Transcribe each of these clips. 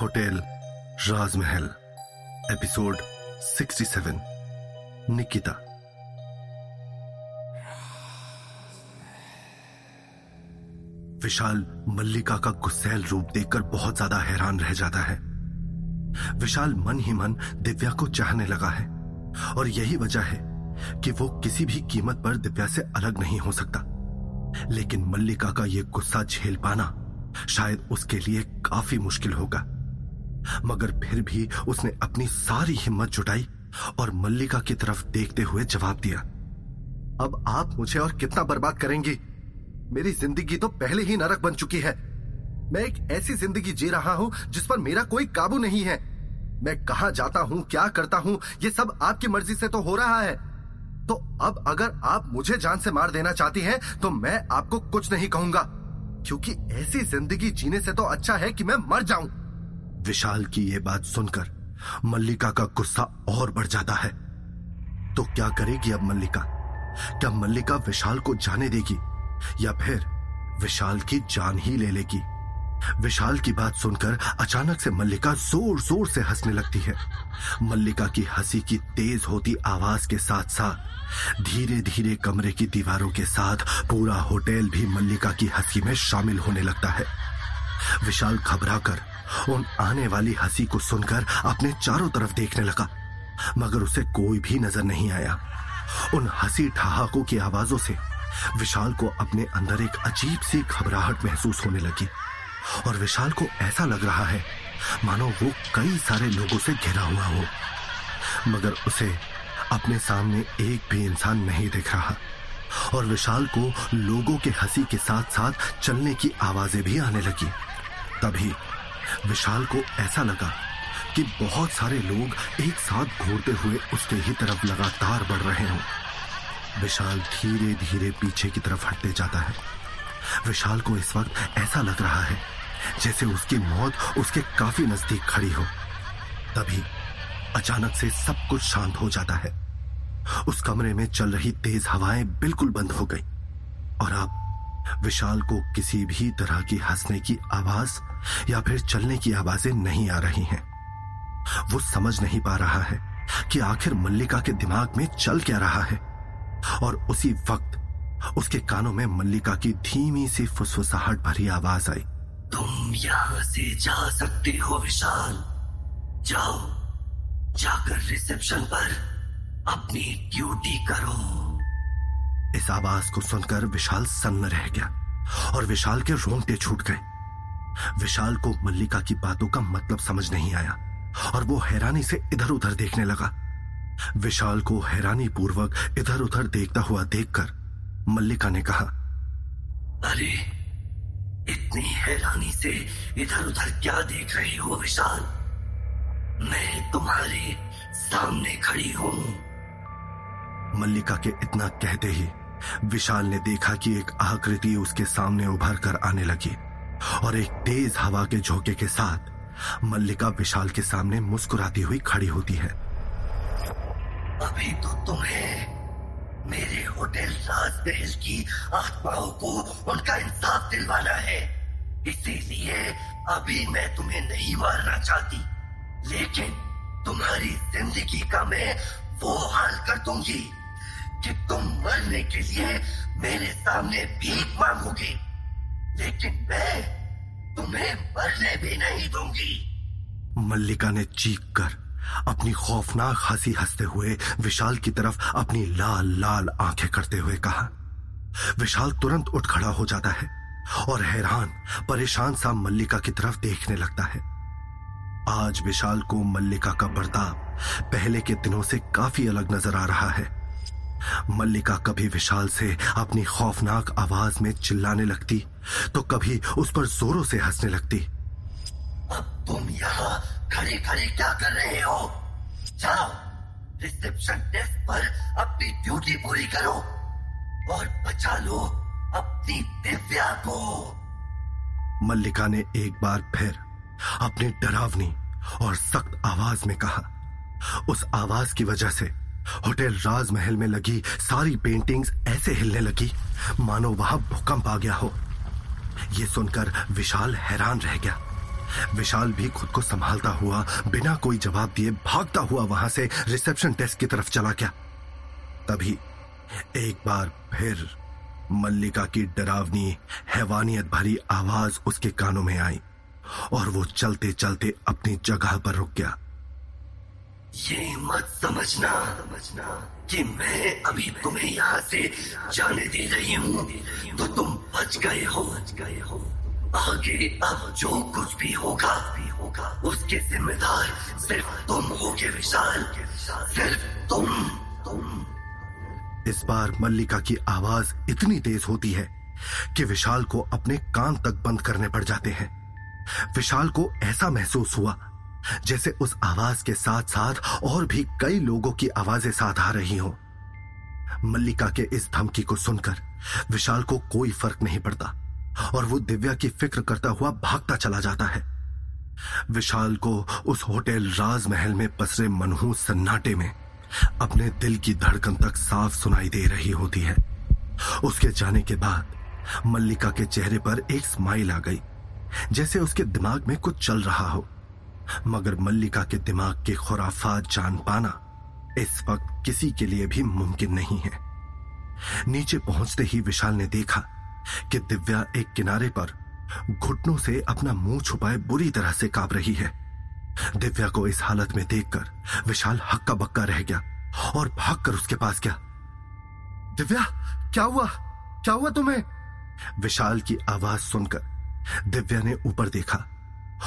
Hotel, राजमहल, episode 67 Nikita. विशाल मल्लिका का गुस्सेल रूप देखकर बहुत ज़्यादा हैरान रह जाता है। विशाल मन ही मन दिव्या को चाहने लगा है, और यही वजह है कि वो किसी भी कीमत पर दिव्या से अलग नहीं हो सकता। लेकिन मल्लिका का यह गुस्सा झेल पाना शायद उसके लिए काफ़ी मुश्किल होगा। मगर फिर भी उसने अपनी सारी हिम्मत जुटाई और मल्लिका की तरफ़ देखते हुए जवाब दिया, अब आप मुझे और कितना बर्बाद करेंगी? मेरी ज़िंदगी तो पहले ही नरक बन चुकी है। मैं एक ऐसी ज़िंदगी जी रहा हूँ जिस पर मेरा कोई काबू नहीं है। मैं कहा जाता हूँ, क्या करता हूँ, ये सब आपकी मर्ज़ी से तो हो रहा है। तो अब अगर आप मुझे जान से मार देना चाहती हैं तो मैं आपको कुछ नहीं कहूँगा, क्योंकि ऐसी ज़िंदगी जीने से तो अच्छा है कि मैं मर जाऊँ। विशाल की यह बात सुनकर मल्लिका का गुस्सा और बढ़ जाता है। तो क्या करेगी अब मल्लिका? क्या मल्लिका विशाल को जाने देगी? या फिर विशाल की जान ही ले लेगी? विशाल की बात सुनकर अचानक से मल्लिका ज़ोर ज़ोर से हंसने लगती है। मल्लिका की हँसी की तेज होती आवाज़ के साथ साथ धीरे धीरे कमरे की दीवारों के साथ पूरा होटल भी मल्लिका की हँसी में शामिल होने लगता है। विशाल घबराकर उन आने वाली हँसी को सुनकर अपने चारों तरफ़ देखने लगा, मगर उसे कोई भी नज़र नहीं आया। उन हँसी ठहाकों की आवाजों से विशाल को अपने अंदर एक अजीब सी घबराहट महसूस होने लगी, और विशाल को ऐसा लग रहा है, मानो वो कई सारे लोगों से घिरा हुआ हो। मगर उसे अपने सामने एक भी इंसान नहीं दिख रहा, और विशाल को लोगों के हँसी के साथ साथ चलने की आवाज़ें भी आने लगी। तभी विशाल को ऐसा लगा कि बहुत सारे लोग एक साथ घूरते हुए उसके ही तरफ़ लगातार बढ़ रहे हों। विशाल धीरे धीरे पीछे की तरफ़ हटते जाता है। विशाल को इस वक्त ऐसा लग रहा है जैसे उसकी मौत उसके काफ़ी नज़दीक खड़ी हो। तभी अचानक से सब कुछ शांत हो जाता है। उस कमरे में चल रही तेज हवाएँ बिल्कुल बंद हो गई और अब विशाल को किसी भी तरह की हंसने की आवाज़ या फिर चलने की आवाज़ें नहीं आ रही हैं। वो समझ नहीं पा रहा है कि आखिर मल्लिका के दिमाग में चल क्या रहा है। और उसी वक्त उसके कानों में मल्लिका की धीमी सी फुसफुसाहट भरी आवाज़ आई। तुम यहाँ से जा सकते हो, विशाल। जाओ, जाकर रिसेप्शन पर अपनी ड्यूटी करो। इस आवाज़ को सुनकर विशाल सन्न रह गया और विशाल के रोंगटे छूट गए। विशाल को मल्लिका की बातों का मतलब समझ नहीं आया और वो हैरानी से इधर उधर देखने लगा। विशाल को हैरानी पूर्वक इधर उधर देखता हुआ देखकर मल्लिका ने कहा, अरे, इतनी हैरानी से इधर उधर क्या देख रही हो विशाल? मैं तुम्हारे सामने खड़ी हूँ। मल्लिका के इतना कहते ही विशाल ने देखा कि एक आकृति उसके सामने उभर कर आने लगी और एक तेज हवा के झोंके के साथ मल्लिका विशाल के सामने मुस्कुराती हुई खड़ी होती है। अभी तो तुम्हें मेरे होटल राजमहल की आत्माओं को उनका इंसाफ दिलवाना है। इसीलिए अभी मैं तुम्हें नहीं मारना चाहती, लेकिन तुम्हारी ज़िंदगी का मैं वो हाल कर दूँगी। कि तुम मरने के लिए मेरे सामने भीख मांगोगे, लेकिन मैं तुम्हें मरने भी नहीं दूँगी। मल्लिका ने चीख कर अपनी खौफनाक हँसी हँसते हुए विशाल की तरफ़ अपनी लाल लाल आँखें करते हुए कहा, विशाल तुरंत उठ खड़ा हो जाता है और हैरान, परेशान सा मल्लिका की तरफ़ देखने लगता है। आज विशाल को मल्लिका का बर्ताव पहले के दिनों से काफ़ी अलग नज़र आ रहा है। मल्लिका कभी विशाल से अपनी खौफनाक आवाज़ में चिल्लाने लगती तो कभी उस पर जोरों से हंसने लगती। अब तुम यहाँ खड़े खड़े क्या कर रहे हो? जाओ रिसेप्शन डेस्क पर अपनी ड्यूटी पूरी करो और बचा लो अपनी दिव्या को। मल्लिका ने एक बार फिर अपनी डरावनी और सख्त आवाज़ में कहा। उस आवाज़ की वजह से होटल राजमहल में लगी सारी पेंटिंग्स ऐसे हिलने लगी। मानो वहाँ भूकंप आ गया हो। यह सुनकर विशाल हैरान रह गया। विशाल भी खुद को संभालता हुआ, बिना कोई जवाब दिए भागता हुआ वहाँ से रिसेप्शन डेस्क की तरफ़ चला गया। तभी एक बार फिर मल्लिका की डरावनी, हैवानियत भरी आवाज़ उसके कानों में आई और वो चलते चलते अपनी जगह पर रुक गया। ये मत समझना समझना कि मैं अभी तुम्हें यहाँ से जाने दे रही हूँ तो तुम बच गए हो। बच गए हो आगे अब जो कुछ भी होगा भी होगा उसके जिम्मेदार सिर्फ़ तुम होगे विशाल। सिर्फ़ तुम तुम। इस बार मल्लिका की आवाज़ इतनी तेज होती है कि विशाल को अपने कान तक बंद करने पड़ जाते हैं। विशाल को ऐसा महसूस हुआ जैसे उस आवाज़ के साथ साथ और भी कई लोगों की आवाज़ें साथ आ रही हो। मल्लिका के इस धमकी को सुनकर विशाल को कोई फ़र्क नहीं पड़ता और वो दिव्या की फ़िक्र करता हुआ भागता चला जाता है। विशाल को उस होटल राजमहल में पसरे मनहूस सन्नाटे में अपने दिल की धड़कन तक साफ़ सुनाई दे रही होती है। उसके जाने के बाद मल्लिका के चेहरे पर एक स्माइल आ गई, जैसे उसके दिमाग में कुछ चल रहा हो। मगर मल्लिका के दिमाग के खुराफात जान पाना इस वक्त किसी के लिए भी मुमकिन नहीं है। नीचे पहुँचते ही विशाल ने देखा कि दिव्या एक किनारे पर घुटनों से अपना मुँह छुपाए बुरी तरह से काँप रही है। दिव्या को इस हालत में देखकर विशाल हक्का बक्का रह गया और भागकर उसके पास गया। दिव्या, क्या हुआ? क्या हुआ तुम्हें? विशाल की आवाज़ सुनकर दिव्या ने ऊपर देखा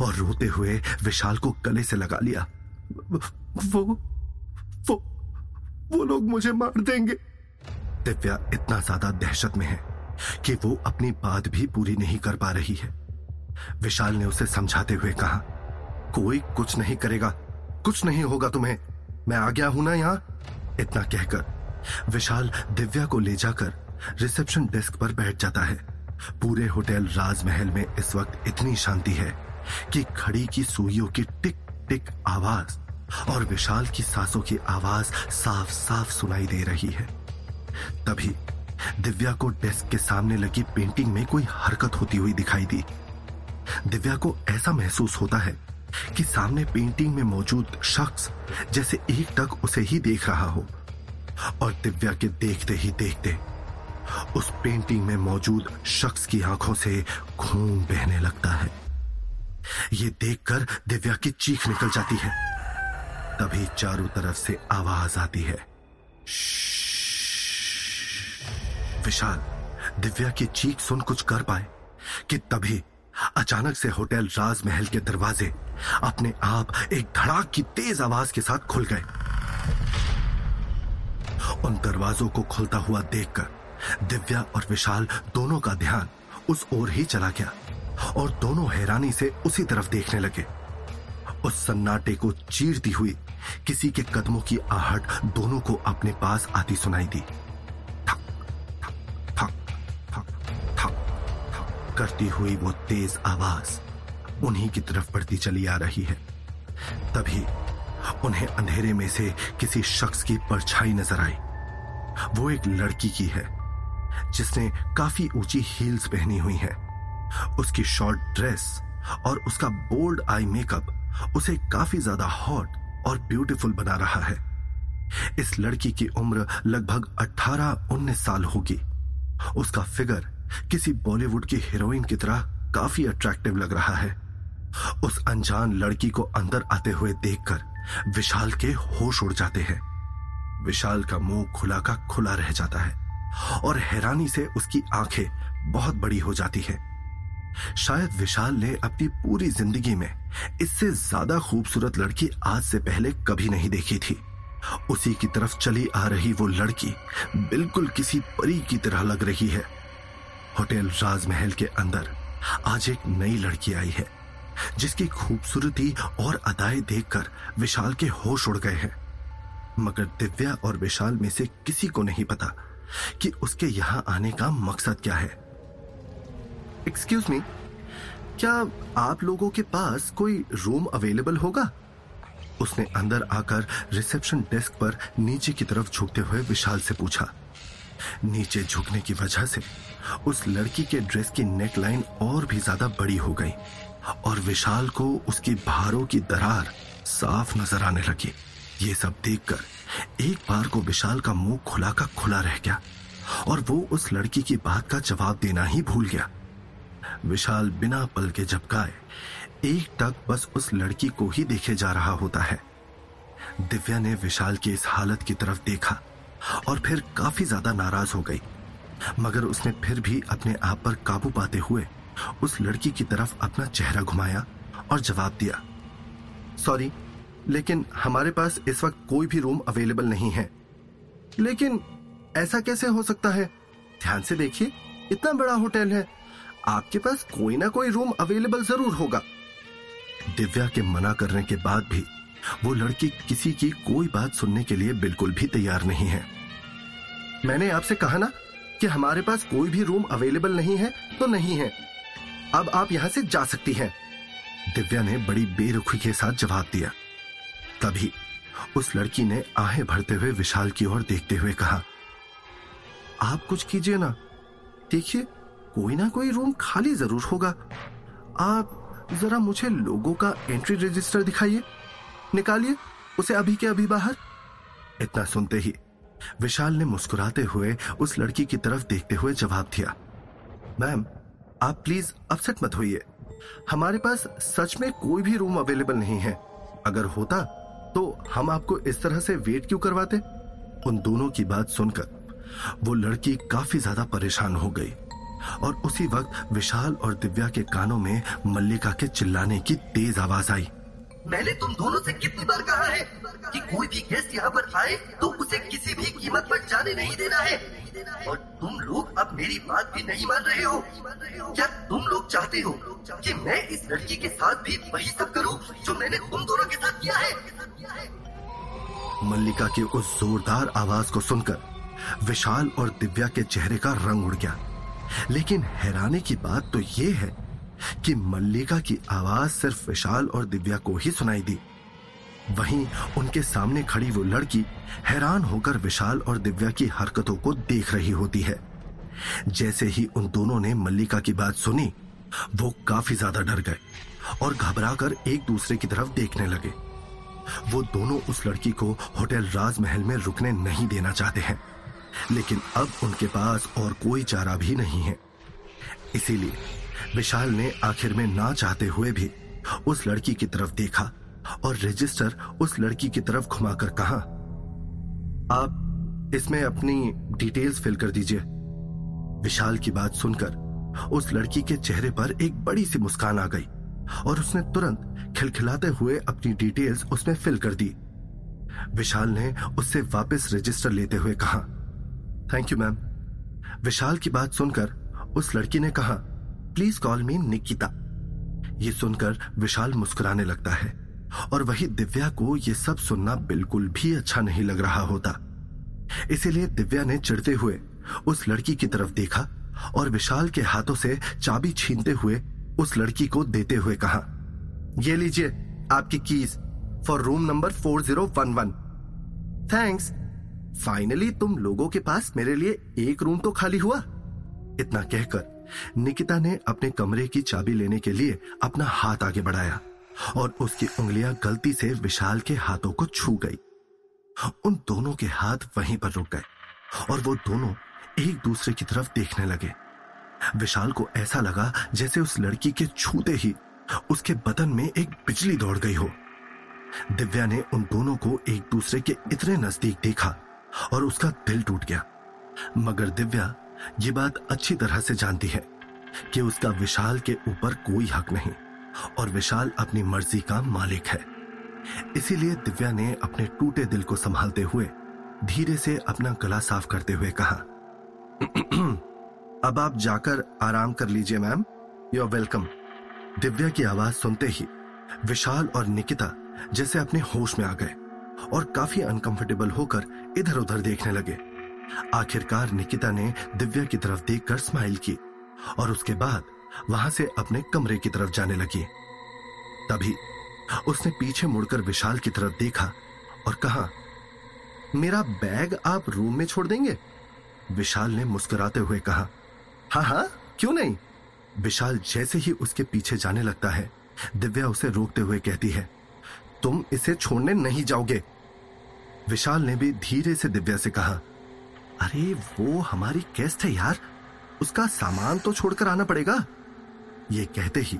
और रोते हुए विशाल को गले से लगा लिया। वो वो वो लोग मुझे मार देंगे। दिव्या इतना ज़्यादा दहशत में है कि वो अपनी बात भी पूरी नहीं कर पा रही है। विशाल ने उसे समझाते हुए कहा, कोई कुछ नहीं करेगा, कुछ नहीं होगा तुम्हें। मैं आ गया हूँ ना यहाँ? इतना कहकर विशाल दिव्या को ले जाकर रिसेप्शन डेस्क पर बैठ जाता है। पूरे होटल राजमहल में इस वक्त इतनी शांति है कि घड़ी की सुइयों की टिक टिक आवाज़ और विशाल की सांसों की आवाज़ साफ़ साफ़ सुनाई दे रही है। तभी दिव्या को डेस्क के सामने लगी पेंटिंग में कोई हरकत होती हुई दिखाई दी। दिव्या को ऐसा महसूस होता है कि सामने पेंटिंग में मौजूद शख्स जैसे एक टक उसे ही देख रहा हो। और दिव्या के देखते ही देखते उस पेंटिंग में मौजूद शख्स की आँखों से खून बहने लगता है। ये देखकर दिव्या की चीख निकल जाती है। तभी चारों तरफ़ से आवाज़ आती है। विशाल दिव्या की चीख सुन कुछ कर पाए कि तभी अचानक से होटल राजमहल के दरवाजे अपने आप एक धड़ाक की तेज आवाज़ के साथ खुल गए उन दरवाजों को खुलता हुआ देखकर दिव्या और विशाल दोनों का ध्यान उस ओर ही चला गया और दोनों हैरानी से उसी तरफ़ देखने लगे। उस सन्नाटे को चीरती हुई किसी के कदमों की आहट दोनों को अपने पास आती सुनाई दी। थक थक थक थक थक करती हुई वो तेज आवाज़ उन्हीं की तरफ़ बढ़ती चली आ रही है। तभी उन्हें अंधेरे में से किसी शख्स की परछाई नज़र आई। वो एक लड़की की है, जिसने काफ़ी ऊँची हील्स पहनी हुई है। उसकी शॉर्ट ड्रेस और उसका बोल्ड आई मेकअप उसे काफ़ी ज़्यादा हॉट और ब्यूटीफुल बना रहा है। इस लड़की की उम्र लगभग 18-19 साल होगी। उसका फिगर किसी बॉलीवुड की हीरोइन की तरह काफ़ी अट्रैक्टिव लग रहा है। उस अनजान लड़की को अंदर आते हुए देखकर विशाल के होश उड़ जाते हैं। विशाल का मुँह खुला का खुला रह जाता है और हैरानी से उसकी आँखें बहुत बड़ी हो जाती है। शायद विशाल ने अपनी पूरी ज़िंदगी में इससे ज़्यादा खूबसूरत लड़की आज से पहले कभी नहीं देखी थी। उसी की तरफ़ चली आ रही वो लड़की बिल्कुल किसी परी की तरह लग रही है। होटल राजमहल के अंदर आज एक नई लड़की आई है, जिसकी खूबसूरती और अदाएँ देखकर विशाल के होश उड़ गए हैं। मगर दिव्या और विशाल में से किसी को नहीं पता कि उसके यहाँ आने का मकसद क्या है। एक्सक्यूज मी क्या आप लोगों के पास कोई रूम अवेलेबल होगा? उसने अंदर आकर रिसेप्शन डेस्क पर नीचे की तरफ़ झुकते हुए विशाल से पूछा। नीचे झुकने की वजह से उस लड़की के ड्रेस की नेकलाइन और भी ज़्यादा बड़ी हो गई और विशाल को उसकी भारों की दरार साफ़ नज़र आने लगी। ये सब देखकर एक बार को विशाल का मुँह खुला का खुला रह गया और वो उस लड़की की बात का जवाब देना ही भूल गया। विशाल बिना पल के झपकाए, एक तक बस उस लड़की को ही देखे जा रहा होता है। दिव्या ने विशाल की इस हालत की तरफ़ देखा और फिर काफ़ी ज़्यादा नाराज़ हो गई। मगर उसने फिर भी अपने आप पर काबू पाते हुए उस लड़की की तरफ़ अपना चेहरा घुमाया और जवाब दिया, सॉरी, लेकिन हमारे पास इस वक्त कोई भी रूम अवेलेबल नहीं है। लेकिन ऐसा कैसे हो सकता है? ध्यान से देखिए, इतना बड़ा होटल है आपके पास कोई ना कोई रूम अवेलेबल ज़रूर होगा। दिव्या के मना करने के बाद भी वो लड़की किसी की कोई बात सुनने के लिए बिल्कुल भी तैयार नहीं है। मैंने आपसे कहा ना कि हमारे पास कोई भी रूम अवेलेबल नहीं है तो नहीं है। अब आप यहाँ से जा सकती हैं। दिव्या ने बड़ी बेरुखी के साथ जवाब दिया। तभी उस लड़की ने आहें भरते हुए विशाल की ओर देखते हुए कहा, आप कुछ कीजिए ना। देखिए कोई ना कोई रूम खाली ज़रूर होगा। आप जरा मुझे लोगों का एंट्री रजिस्टर दिखाइए। निकालिए, उसे अभी के अभी बाहर। इतना सुनते ही विशाल ने मुस्कुराते हुए उस लड़की की तरफ़ देखते हुए जवाब दिया, मैम, आप प्लीज़ अपसेट मत होइए। हमारे पास सच में कोई भी रूम अवेलेबल नहीं है। अगर होता तो हम आपको इस तरह से वेट क्यों करवाते? उन दोनों की बात सुनकर वो लड़की काफ़ी ज़्यादा परेशान हो गई। और उसी वक्त विशाल और दिव्या के कानों में मल्लिका के चिल्लाने की तेज आवाज़ आई। मैंने तुम दोनों से कितनी बार कहा है कि कोई भी गेस्ट यहाँ पर आए तो उसे किसी भी कीमत पर जाने नहीं देना है। और तुम लोग अब मेरी बात भी नहीं मान रहे हो। क्या तुम लोग चाहते हो कि मैं इस लड़की के साथ भी वही सब करूँ जो मैंने तुम दोनों के साथ किया है? मल्लिका की उस जोरदार आवाज़ को सुनकर विशाल और दिव्या के चेहरे का रंग उड़ गया। लेकिन हैरानी की बात तो ये है कि मल्लिका की आवाज़ सिर्फ़ विशाल और दिव्या को ही सुनाई दी। वहीं उनके सामने खड़ी वो लड़की हैरान होकर विशाल और दिव्या की हरकतों को देख रही होती है। जैसे ही उन दोनों ने मल्लिका की बात सुनी, वो काफ़ी ज़्यादा डर गए और घबराकर एक दूसरे की तरफ़ देखने लगे। वो दोनों उस लड़की को होटल राजमहल में रुकने नहीं देना चाहते हैं। लेकिन अब उनके पास और कोई चारा भी नहीं है। इसीलिए विशाल ने आखिर में ना चाहते हुए भी उस लड़की की तरफ़ देखा और रजिस्टर उस लड़की की तरफ़ घुमाकर कहा, आप इसमें अपनी डिटेल्स फिल कर दीजिए। विशाल की बात सुनकर उस लड़की के चेहरे पर एक बड़ी सी मुस्कान आ गई और उसने तुरंत खिलखिलाते हुए अपनी डिटेल्स उसमें फिल कर दी। विशाल ने उससे वापस रजिस्टर लेते हुए कहा थैंक यू मैम विशाल की बात सुनकर उस लड़की ने कहा प्लीज़ कॉल मी निकिता ये सुनकर विशाल मुस्कुराने लगता है और वही दिव्या को ये सब सुनना बिल्कुल भी अच्छा नहीं लग रहा होता। इसीलिए दिव्या ने चिढ़ते हुए उस लड़की की तरफ़ देखा और विशाल के हाथों से चाबी छीनते हुए उस लड़की को देते हुए कहा, ये लीजिए आपकी keys for room number four zero one one thanks finally तुम लोगों के पास मेरे लिए एक रूम तो खाली हुआ। इतना कहकर निकिता ने अपने कमरे की चाबी लेने के लिए अपना हाथ आगे बढ़ाया और उसकी उंगलियाँ गलती से विशाल के हाथों को छू गई। उन दोनों के हाथ वहीं पर रुक गए और वो दोनों एक दूसरे की तरफ़ देखने लगे। विशाल को ऐसा लगा जैसे उस लड़की के छूते ही उसके बदन में एक बिजली दौड़ गई हो। दिव्या ने उन दोनों को एक दूसरे के इतने नज़दीक देखा और उसका दिल टूट गया। मगर दिव्या ये बात अच्छी तरह से जानती है कि उसका विशाल के ऊपर कोई हक नहीं और विशाल अपनी मर्ज़ी का मालिक है। इसीलिए दिव्या ने अपने टूटे दिल को संभालते हुए धीरे से अपना गला साफ़ करते हुए कहा, अब आप जाकर आराम कर लीजिए, मैम। यू वेलकम दिव्या की आवाज़ सुनते ही विशाल और निकिता जैसे अपने होश में आ गए और काफ़ी अनकंफर्टेबल होकर इधर उधर देखने लगे। आखिरकार निकिता ने दिव्या की तरफ़ देखकर स्माइल की और उसके बाद वहाँ से अपने कमरे की तरफ़ जाने लगी। तभी उसने पीछे मुड़कर विशाल की तरफ़ देखा और कहा, मेरा बैग आप रूम में छोड़ देंगे? विशाल ने मुस्कुराते हुए कहा हाँ हाँ क्यों नहीं? विशाल जैसे ही उसके पीछे जाने लगता है, दिव्या उसे रोकते हुए कहती है, तुम इसे छोड़ने नहीं जाओगे। विशाल ने भी धीरे से दिव्या से कहा, अरे, वो हमारी गेस्ट है यार। उसका सामान तो छोड़कर आना पड़ेगा। ये कहते ही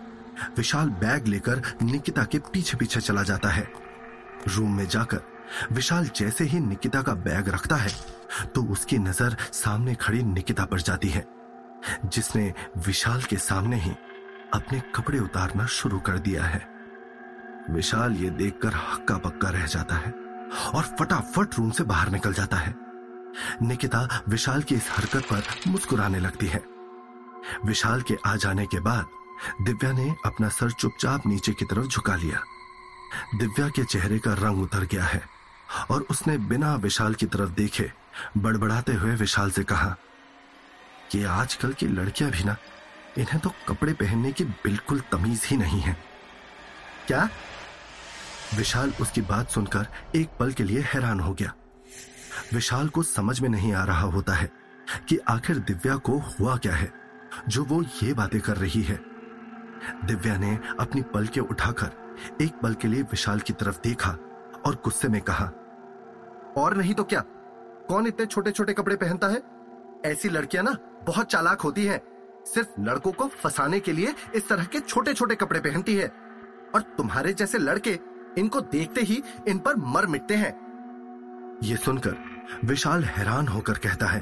विशाल बैग लेकर निकिता के पीछे पीछे चला जाता है। रूम में जाकर विशाल जैसे ही निकिता का बैग रखता है तो उसकी नज़र सामने खड़ी निकिता पर जाती है, जिसने विशाल के सामने ही अपने कपड़े उतारना शुरू कर दिया है। विशाल ये देखकर हक्का पक्का रह जाता है। और फटाफट रूम से बाहर निकल जाता है। निकिता विशाल की इस हरकत पर मुस्कुराने लगती है। विशाल के आ जाने के बाद दिव्या ने अपना सर चुपचाप नीचे की तरफ़ झुका लिया। दिव्या के चेहरे का रंग उतर गया है और उसने बिना विशाल की तरफ़ देखे बड़बड़ाते हुए विशाल से कहा कि आजकल की लड़कियाँ भी ना, इन्हें तो कपड़े पहनने की बिल्कुल तमीज ही नहीं है। क्या? विशाल उसकी बात सुनकर एक पल के लिए हैरान हो गया। विशाल को समझ में नहीं आ रहा होता है कि आखिर दिव्या को हुआ क्या है, जो वो ये बातें कर रही है। दिव्या ने अपनी पल के उठाकर एक पल के लिए विशाल की तरफ़ देखा और गुस्से में कहा, और नहीं तो क्या? कौन इतने छोटे छोटे कपड़े पहनता है? ऐसी लड़कियाँ ना बहुत चालाक होती हैं। सिर्फ़ लड़कों को फंसाने के लिए इस तरह के छोटे छोटे कपड़े पहनती है। और तुम्हारे जैसे लड़के इनको देखते ही इन पर मर मिटते हैं। ये सुनकर विशाल हैरान होकर कहता है,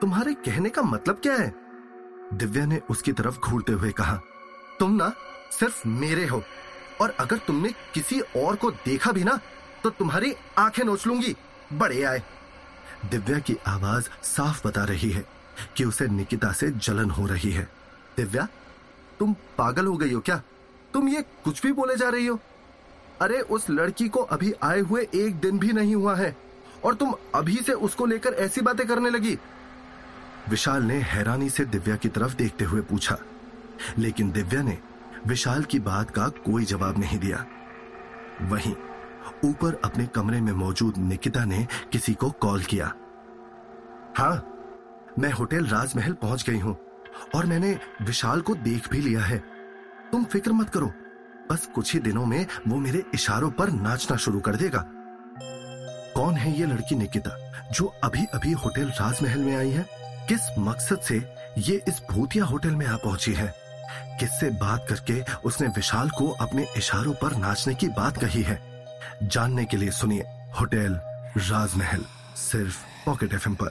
तुम्हारे कहने का मतलब क्या है? दिव्या ने उसकी तरफ़ घूरते हुए कहा, तुम ना सिर्फ़ मेरे हो, और अगर तुमने किसी और को देखा भी ना तो तुम्हारी आँखें नोच लूँगी। बड़े आए। दिव्या की आवाज़ साफ़ बता रही है कि उसे निकिता से जलन हो रही है। दिव्या, तुम पागल हो गई हो क्या? तुम ये कुछ भी बोले जा रही हो? अरे, उस लड़की को अभी आए हुए एक दिन भी नहीं हुआ है। और तुम अभी से उसको लेकर ऐसी बातें करने लगी। विशाल ने हैरानी से दिव्या की तरफ़ देखते हुए पूछा। लेकिन दिव्या ने विशाल की बात का कोई जवाब नहीं दिया। वहीं, ऊपर अपने कमरे में मौजूद निकिता ने किसी को कॉल किया। हाँ मैं होटल राजमहल पहुँच गई हूँ, और मैंने विशाल को देख भी लिया है। तुम फ़िक्र मत करो बस कुछ ही दिनों में वो मेरे इशारों पर नाचना शुरू कर देगा। कौन है ये लड़की निकिता, जो अभी अभी होटल राजमहल में आई है? किस मकसद से ये इस भूतिया होटल में आ पहुँची है? किससे बात करके उसने विशाल को अपने इशारों पर नाचने की बात कही है? जानने के लिए सुनिए होटल राजमहल, सिर्फ़ पॉकेट एफएम पर।